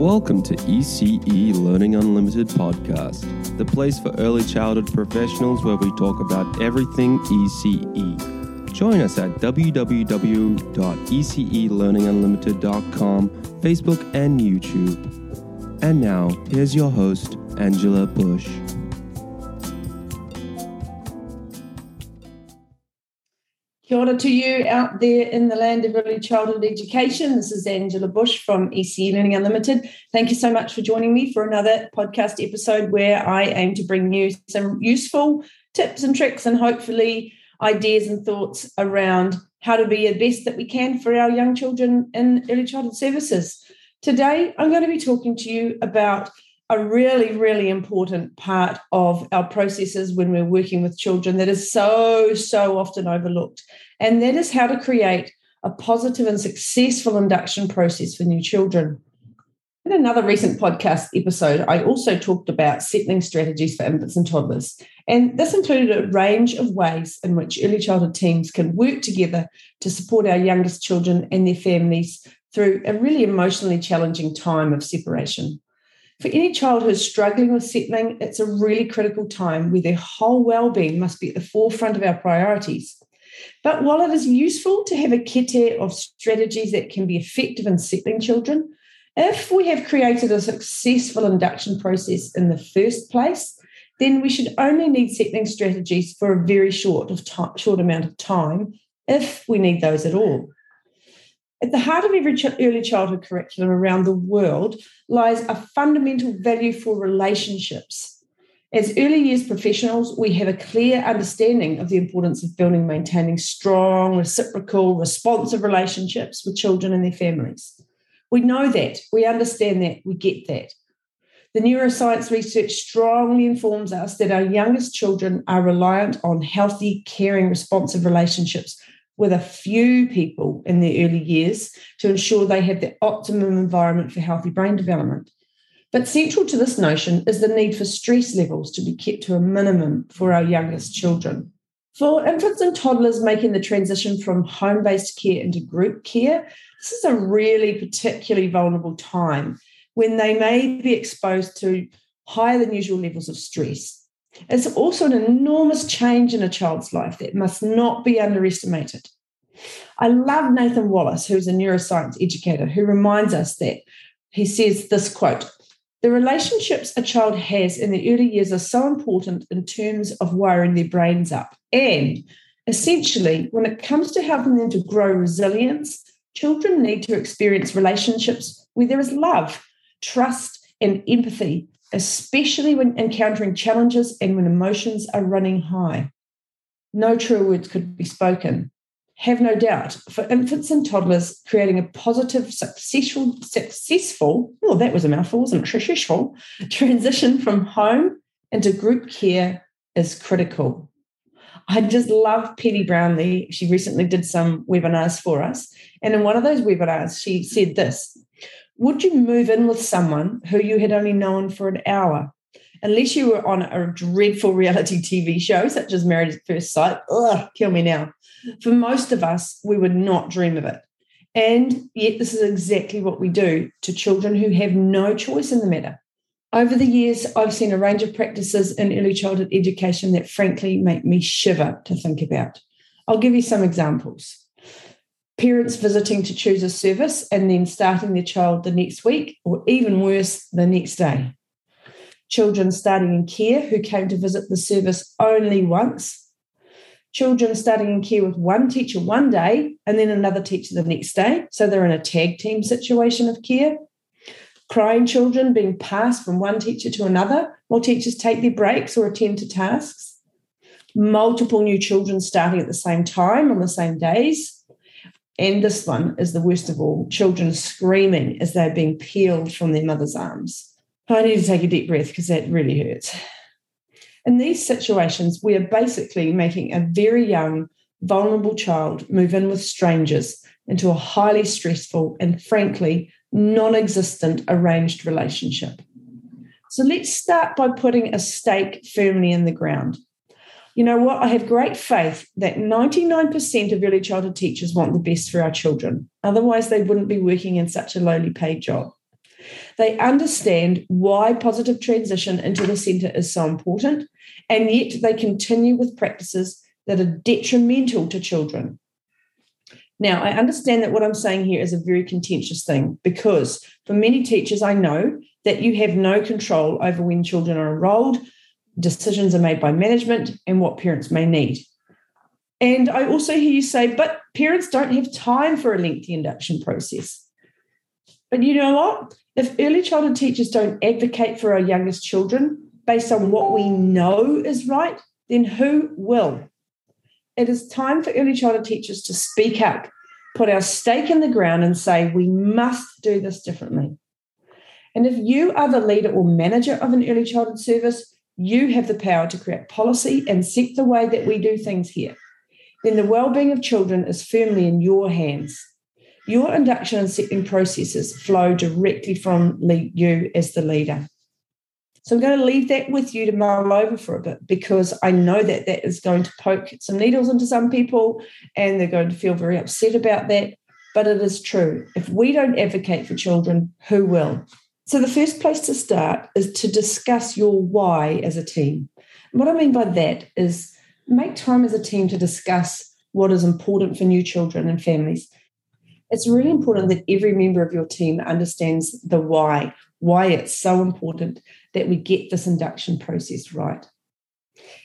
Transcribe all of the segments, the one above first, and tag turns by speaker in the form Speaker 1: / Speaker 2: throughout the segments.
Speaker 1: Welcome to ECE Learning Unlimited podcast, the place for early childhood professionals where we talk about everything ECE. Join us at www.ecelearningunlimited.com, Facebook, and YouTube. And now, here's your host, Angela Bush.
Speaker 2: To you out there in the land of early childhood education. This is Angela Bush from ECE Learning Unlimited. Thank you so much for joining me for another podcast episode where I aim to bring you some useful tips and tricks and hopefully ideas and thoughts around how to be the best that we can for our young children in early childhood services. Today, I'm going to be talking to you about a really, really important part of our processes when we're working with children that is so, so often overlooked. And that is how to create a positive and successful induction process for new children. In another recent podcast episode, I also talked about settling strategies for infants and toddlers. And this included a range of ways in which early childhood teams can work together to support our youngest children and their families through a really emotionally challenging time of separation. For any child who's struggling with settling, it's a really critical time where their whole well-being must be at the forefront of our priorities. But while it is useful to have a kit of strategies that can be effective in settling children, if we have created a successful induction process in the first place, then we should only need settling strategies for a very short of short amount of time, if we need those at all. At the heart of every early childhood curriculum around the world lies a fundamental value for relationships. As early years professionals, we have a clear understanding of the importance of building maintaining strong, reciprocal, responsive relationships with children and their families. We know that, we understand that, we get that. The neuroscience research strongly informs us that our youngest children are reliant on healthy, caring, responsive relationships with a few people in their early years to ensure they have the optimum environment for healthy brain development. But central to this notion is the need for stress levels to be kept to a minimum for our youngest children. For infants and toddlers making the transition from home based care into group care, this is a really particularly vulnerable time when they may be exposed to higher than usual levels of stress. It's also an enormous change in a child's life that must not be underestimated. I love Nathan Wallis, who's a neuroscience educator, who reminds us that he says this quote The relationships a child has in the early years are so important in terms of wiring their brains up. And essentially, when it comes to helping them to grow resilience, children need to experience relationships where there is love, trust, and empathy especially when encountering challenges and when emotions are running high. No true words could be spoken. Have no doubt, for infants and toddlers, creating a positive, successful, successful, well, that was a mouthful, wasn't it? Successful transition from home into group care is critical. I just love Pennie Brownlee. She recently did some webinars for us. And in one of those webinars, she said this would you move in with someone who you had only known for an hour? Unless you were on a dreadful reality TV show such as Married at First Sight, ugh, kill me now. For most of us, we would not dream of it. And yet, this is exactly what we do to children who have no choice in the matter. Over the years, I've seen a range of practices in early childhood education that frankly make me shiver to think about. I'll give you some examples parents visiting to choose a service and then starting their child the next week, or even worse, the next day. Children starting in care who came to visit the service only once. Children starting in care with one teacher one day and then another teacher the next day. So they're in a tag team situation of care. Crying children being passed from one teacher to another while teachers take their breaks or attend to tasks. Multiple new children starting at the same time on the same days and this one is the worst of all children screaming as they're being peeled from their mother's arms. I need to take a deep breath because that really hurts. In these situations, we are basically making a very young, vulnerable child move in with strangers into a highly stressful and frankly non existent arranged relationship. So let's start by putting a stake firmly in the ground you know what? I have great faith that 99% of early childhood teachers want the best for our children. Otherwise, they wouldn't be working in such a lowly paid job. They understand why positive transition into the centre is so important, and yet they continue with practices that are detrimental to children. Now, I understand that what I'm saying here is a very contentious thing because for many teachers, I know that you have no control over when children are enrolled, decisions are made by management, and what parents may need. And I also hear you say, but parents don't have time for a lengthy induction process. But you know what? If early childhood teachers don't advocate for our youngest children based on what we know is right, then who will? It is time for early childhood teachers to speak up, put our stake in the ground, and say, we must do this differently. And if you are the leader or manager of an early childhood service, you have the power to create policy and set the way that we do things here then the well-being of children is firmly in your hands. Your induction and setting processes flow directly from you as the leader. So I'm going to leave that with you to mull over for a bit because I know that that is going to poke some needles into some people and they're going to feel very upset about that. But it is true. If we don't advocate for children, who will? So the first place to start is to discuss your why as a team. what I mean by that is make time as a team to discuss what is important for new children and families. It's really important that every member of your team understands the why, why it's so important that we get this induction process right.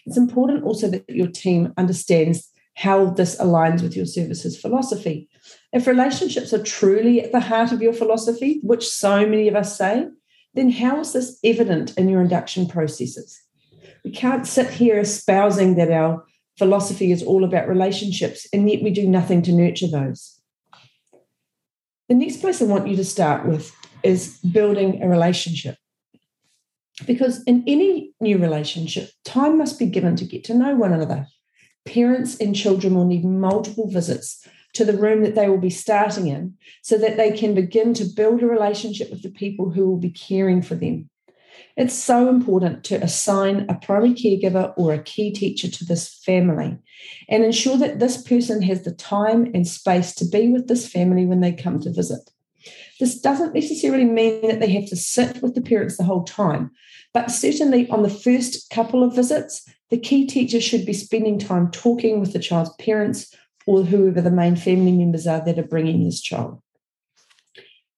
Speaker 2: It's important also that your team understands how this aligns with your services philosophy. If relationships are truly at the heart of your philosophy, which so many of us say, then how is this evident in your induction processes? We can't sit here espousing that our philosophy is all about relationships, and yet we do nothing to nurture those. The next place I want you to start with is building a relationship. Because in any new relationship, time must be given to get to know one another. Parents and children will need multiple visits to the room that they will be starting in so that they can begin to build a relationship with the people who will be caring for them. It's so important to assign a primary caregiver or a key teacher to this family and ensure that this person has the time and space to be with this family when they come to visit. This doesn't necessarily mean that they have to sit with the parents the whole time, but certainly on the first couple of visits, the key teacher should be spending time talking with the child's parents or whoever the main family members are that are bringing this child.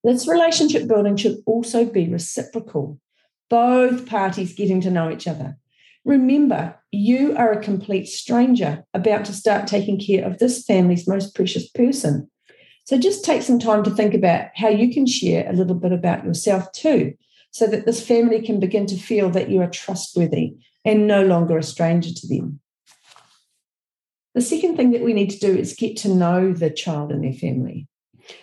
Speaker 2: This relationship building should also be reciprocal both parties getting to know each other. Remember, you are a complete stranger about to start taking care of this family's most precious person. So just take some time to think about how you can share a little bit about yourself too, so that this family can begin to feel that you are trustworthy and no longer a stranger to them. The second thing that we need to do is get to know the child and their family.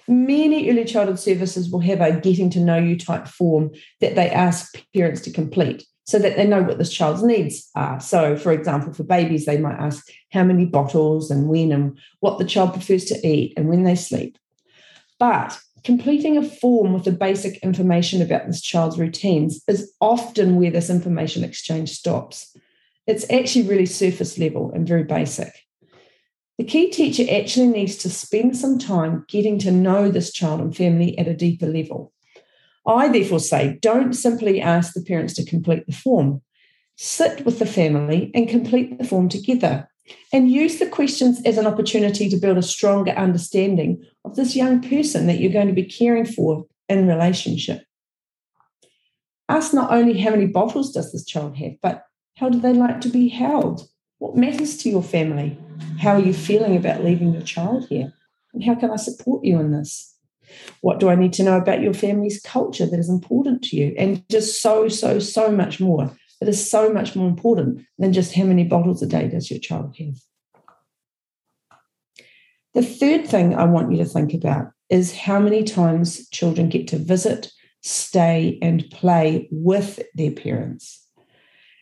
Speaker 2: Many early childhood services will have a getting to know you type form that they ask parents to complete so that they know what this child's needs are. So, for example, for babies, they might ask how many bottles and when and what the child prefers to eat and when they sleep. But completing a form with the basic information about this child's routines is often where this information exchange stops. It's actually really surface level and very basic. The key teacher actually needs to spend some time getting to know this child and family at a deeper level. I therefore say don't simply ask the parents to complete the form. Sit with the family and complete the form together and use the questions as an opportunity to build a stronger understanding of this young person that you're going to be caring for in relationship. Ask not only how many bottles does this child have, but how do they like to be held? What matters to your family? How are you feeling about leaving your child here? And how can I support you in this? What do I need to know about your family's culture that is important to you? And just so, so, so much more. It is so much more important than just how many bottles a day does your child have. The third thing I want you to think about is how many times children get to visit, stay, and play with their parents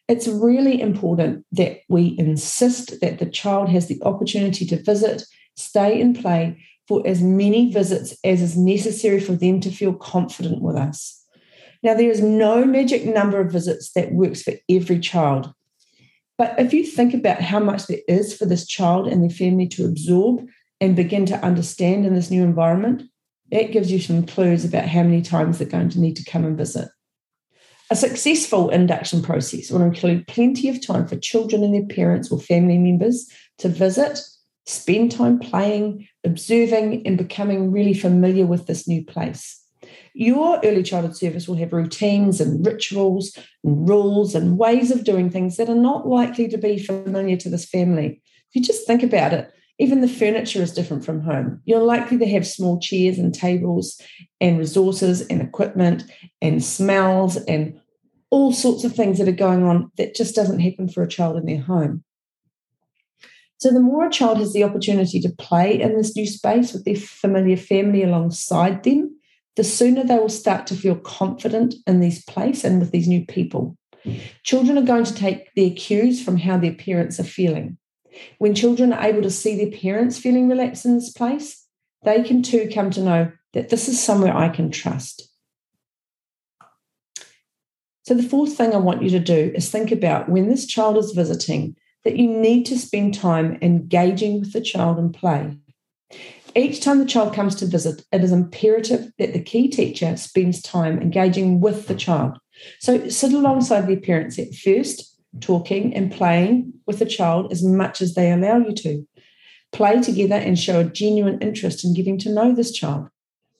Speaker 2: it's really important that we insist that the child has the opportunity to visit, stay, and play for as many visits as is necessary for them to feel confident with us. Now, there is no magic number of visits that works for every child. But if you think about how much there is for this child and their family to absorb and begin to understand in this new environment, That gives you some clues about how many times they're going to need to come and visit. A successful induction process will include plenty of time for children and their parents or family members to visit, spend time playing, observing, and becoming really familiar with this new place. Your early childhood service will have routines and rituals and rules and ways of doing things that are not likely to be familiar to this family. If you just think about it, even the furniture is different from home. You're likely to have small chairs and tables and resources and equipment and smells and all sorts of things that are going on that just doesn't happen for a child in their home. So, the more a child has the opportunity to play in this new space with their familiar family alongside them, the sooner they will start to feel confident in this place and with these new people. Children are going to take their cues from how their parents are feeling. When children are able to see their parents feeling relaxed in this place, they can too come to know that this is somewhere I can trust. So, the fourth thing I want you to do is think about when this child is visiting that you need to spend time engaging with the child in play. Each time the child comes to visit, it is imperative that the key teacher spends time engaging with the child. So sit alongside their parents at first, talking and playing with the child as much as they allow you to. Play together and show a genuine interest in getting to know this child.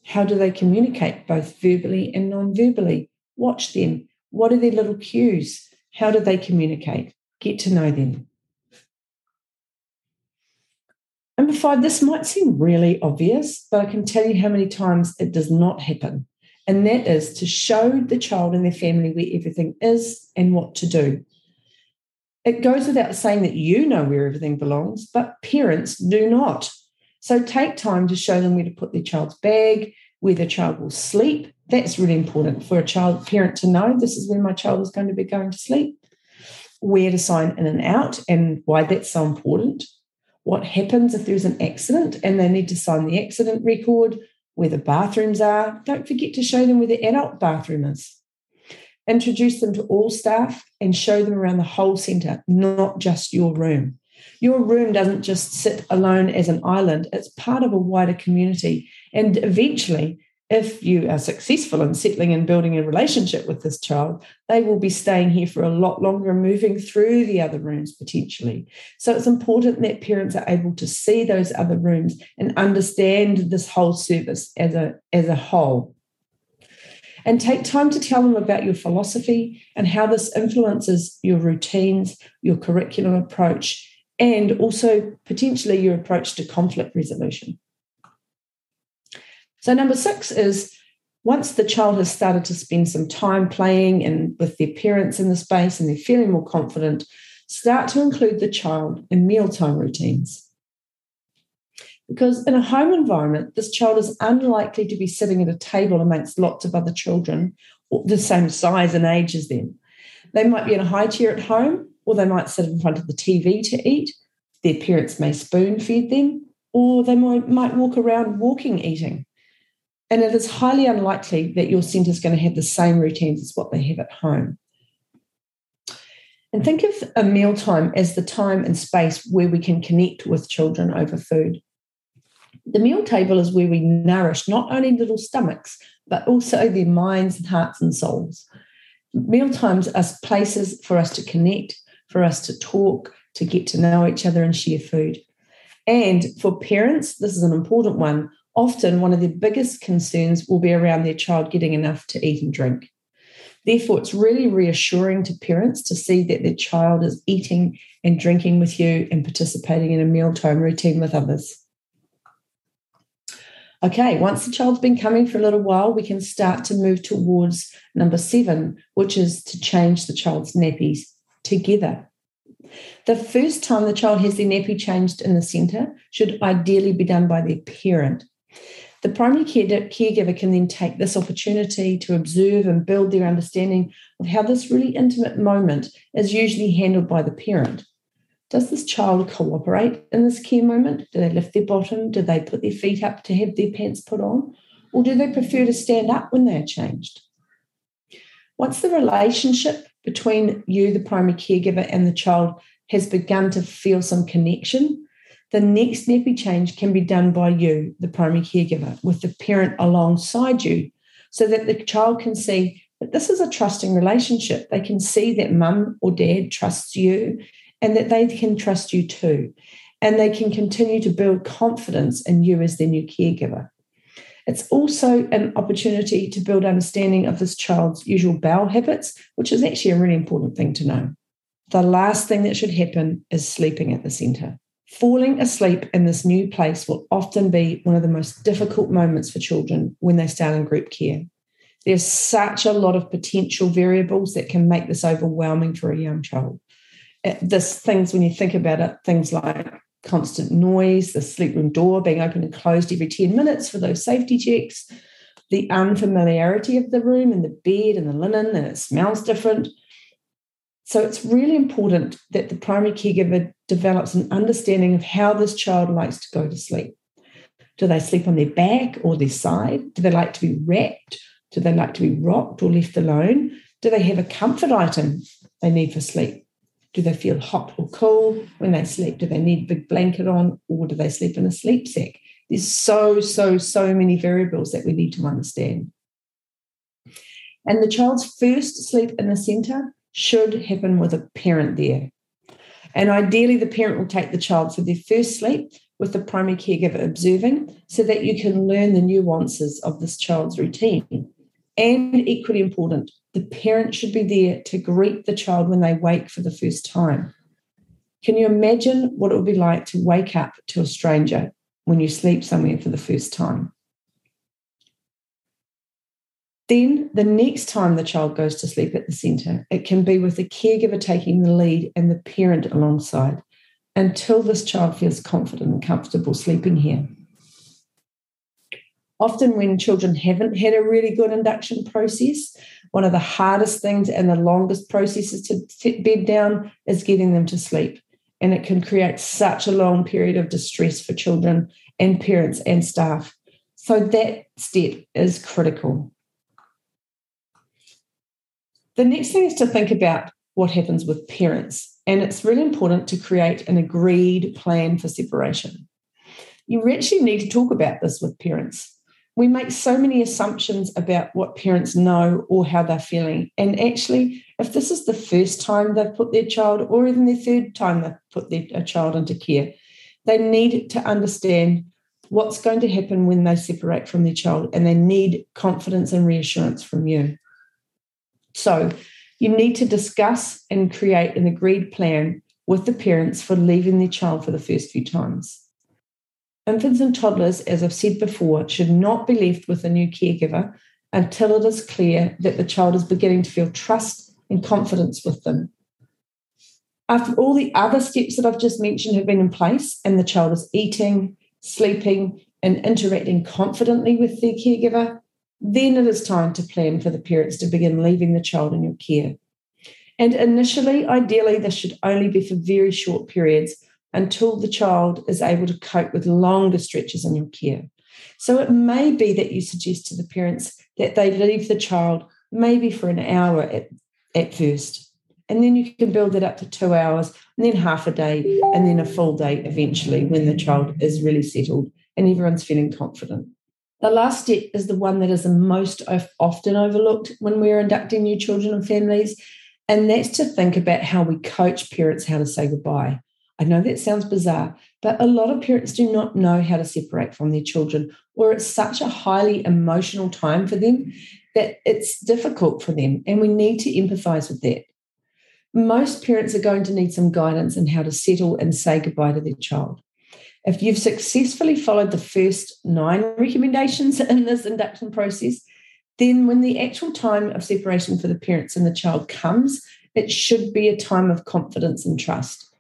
Speaker 2: How do they communicate, both verbally and non verbally? Watch them. What are their little cues? How do they communicate? Get to know them. Number five, this might seem really obvious, but I can tell you how many times it does not happen. And that is to show the child and their family where everything is and what to do. It goes without saying that you know where everything belongs, but parents do not. So take time to show them where to put their child's bag, where the child will sleep. That's really important for a child parent to know this is where my child is going to be going to sleep, where to sign in and out, and why that's so important what happens if there's an accident and they need to sign the accident record, where the bathrooms are. Don't forget to show them where the adult bathroom is. Introduce them to all staff and show them around the whole centre, not just your room. Your room doesn't just sit alone as an island, it's part of a wider community. And eventually, if you are successful in settling and building a relationship with this child, they will be staying here for a lot longer, and moving through the other rooms potentially. So it's important that parents are able to see those other rooms and understand this whole service as a, as a whole. And take time to tell them about your philosophy and how this influences your routines, your curriculum approach, and also potentially your approach to conflict resolution. So, number six is once the child has started to spend some time playing and with their parents in the space and they're feeling more confident, start to include the child in mealtime routines. Because in a home environment, this child is unlikely to be sitting at a table amongst lots of other children the same size and age as them. They might be in a high chair at home, or they might sit in front of the TV to eat. Their parents may spoon feed them, or they might, might walk around walking eating. And it is highly unlikely that your centre is going to have the same routines as what they have at home. And think of a mealtime as the time and space where we can connect with children over food. The meal table is where we nourish not only little stomachs, but also their minds and hearts and souls. Meal times are places for us to connect, for us to talk, to get to know each other and share food. And for parents, this is an important one often one of their biggest concerns will be around their child getting enough to eat and drink. Therefore, it's really reassuring to parents to see that their child is eating and drinking with you and participating in a mealtime routine with others. Okay, once the child's been coming for a little while, we can start to move towards number seven, which is to change the child's nappies together. The first time the child has their nappy changed in the centre should ideally be done by their parent. The primary care caregiver can then take this opportunity to observe and build their understanding of how this really intimate moment is usually handled by the parent. Does this child cooperate in this care moment? Do they lift their bottom? Do they put their feet up to have their pants put on? Or do they prefer to stand up when they're changed? Once the relationship between you, the primary caregiver, and the child has begun to feel some connection, the next nappy change can be done by you, the primary caregiver, with the parent alongside you, so that the child can see that this is a trusting relationship. They can see that mum or dad trusts you and that they can trust you too. And they can continue to build confidence in you as their new caregiver. It's also an opportunity to build understanding of this child's usual bowel habits, which is actually a really important thing to know. The last thing that should happen is sleeping at the centre. Falling asleep in this new place will often be one of the most difficult moments for children when they start in group care. There's such a lot of potential variables that can make this overwhelming for a young child. This things when you think about it, things like constant noise, the sleep room door being open and closed every 10 minutes for those safety checks, the unfamiliarity of the room and the bed and the linen, and it smells different. So it's really important that the primary caregiver develops an understanding of how this child likes to go to sleep. Do they sleep on their back or their side? Do they like to be wrapped? Do they like to be rocked or left alone? Do they have a comfort item they need for sleep? Do they feel hot or cold when they sleep? Do they need a big blanket on or do they sleep in a sleep sack? There's so, so, so many variables that we need to understand. And the child's first sleep in the centre should happen with a parent there. And ideally, the parent will take the child for their first sleep with the primary caregiver observing so that you can learn the nuances of this child's routine. And equally important, the parent should be there to greet the child when they wake for the first time. Can you imagine what it would be like to wake up to a stranger when you sleep somewhere for the first time? Then, the next time the child goes to sleep at the centre, it can be with the caregiver taking the lead and the parent alongside until this child feels confident and comfortable sleeping here often when children haven't had a really good induction process, one of the hardest things and the longest processes to bed down is getting them to sleep. And it can create such a long period of distress for children and parents and staff. So that step is critical. The next thing is to think about what happens with parents. And it's really important to create an agreed plan for separation. You actually need to talk about this with parents we make so many assumptions about what parents know or how they're feeling. And actually, if this is the first time they've put their child, or even their third time they've put their a child into care, they need to understand what's going to happen when they separate from their child, and they need confidence and reassurance from you. So, you need to discuss and create an agreed plan with the parents for leaving their child for the first few times. Infants and toddlers, as I've said before, should not be left with a new caregiver until it is clear that the child is beginning to feel trust and confidence with them. After all the other steps that I've just mentioned have been in place and the child is eating, sleeping, and interacting confidently with their caregiver, then it is time to plan for the parents to begin leaving the child in your care. And initially, ideally, this should only be for very short periods until the child is able to cope with longer stretches in your care. So it may be that you suggest to the parents that they leave the child maybe for an hour at, at first. And then you can build it up to two hours, and then half a day, and then a full day eventually when the child is really settled and everyone's feeling confident. The last step is the one that is the most often overlooked when we're inducting new children and families, and that's to think about how we coach parents how to say goodbye. I know that sounds bizarre, but a lot of parents do not know how to separate from their children, or it's such a highly emotional time for them that it's difficult for them. And we need to empathize with that. Most parents are going to need some guidance in how to settle and say goodbye to their child. If you've successfully followed the first nine recommendations in this induction process, then when the actual time of separation for the parents and the child comes, it should be a time of confidence and trust.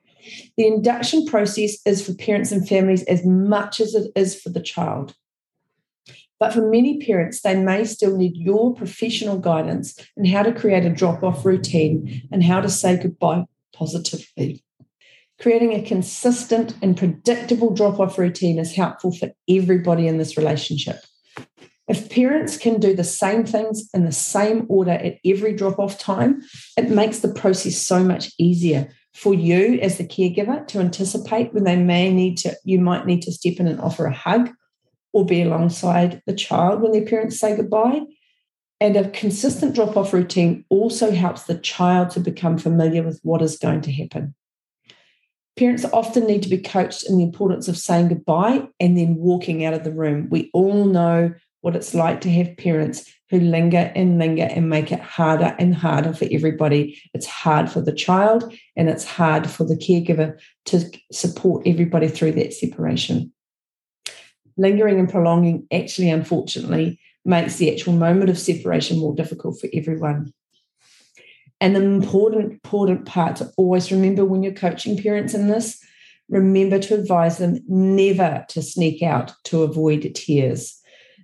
Speaker 2: The induction process is for parents and families as much as it is for the child. But for many parents, they may still need your professional guidance in how to create a drop off routine and how to say goodbye positively. Creating a consistent and predictable drop off routine is helpful for everybody in this relationship. If parents can do the same things in the same order at every drop off time, it makes the process so much easier for you as the caregiver to anticipate when they may need to, you might need to step in and offer a hug or be alongside the child when their parents say goodbye. And a consistent drop off routine also helps the child to become familiar with what is going to happen. Parents often need to be coached in the importance of saying goodbye and then walking out of the room. We all know what it's like to have parents who linger and linger and make it harder and harder for everybody. It's hard for the child and it's hard for the caregiver to support everybody through that separation. Lingering and prolonging actually, unfortunately, makes the actual moment of separation more difficult for everyone. And the important, important part to always remember when you're coaching parents in this, remember to advise them never to sneak out to avoid tears.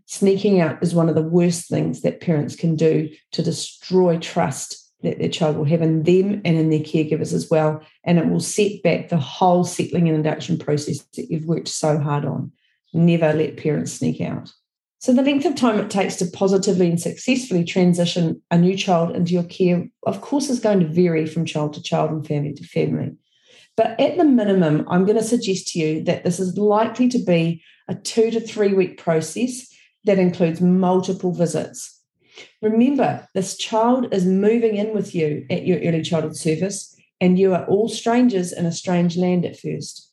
Speaker 2: Sneaking out is one of the worst things that parents can do to destroy trust that their child will have in them and in their caregivers as well. And it will set back the whole settling and induction process that you've worked so hard on. Never let parents sneak out. So, the length of time it takes to positively and successfully transition a new child into your care, of course, is going to vary from child to child and family to family. But at the minimum, I'm going to suggest to you that this is likely to be a two to three week process that includes multiple visits. Remember, this child is moving in with you at your early childhood service, and you are all strangers in a strange land at first.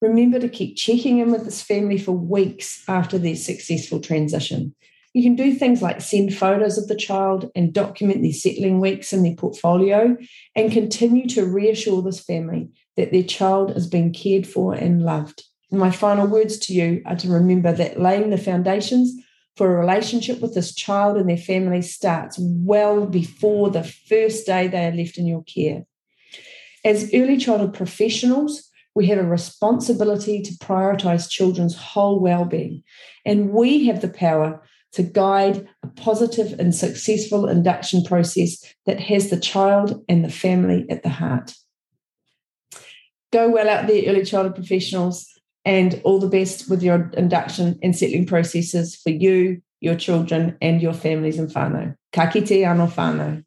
Speaker 2: Remember to keep checking in with this family for weeks after their successful transition. You can do things like send photos of the child and document their settling weeks in their portfolio and continue to reassure this family that their child is being cared for and loved. And my final words to you are to remember that laying the foundations for a relationship with this child and their family starts well before the first day they are left in your care. As early childhood professionals, we have a responsibility to prioritize children's whole well-being and we have the power to guide a positive and successful induction process that has the child and the family at the heart go well out there early childhood professionals and all the best with your induction and settling processes for you your children and your families in whānau. Ka kite anō whānau.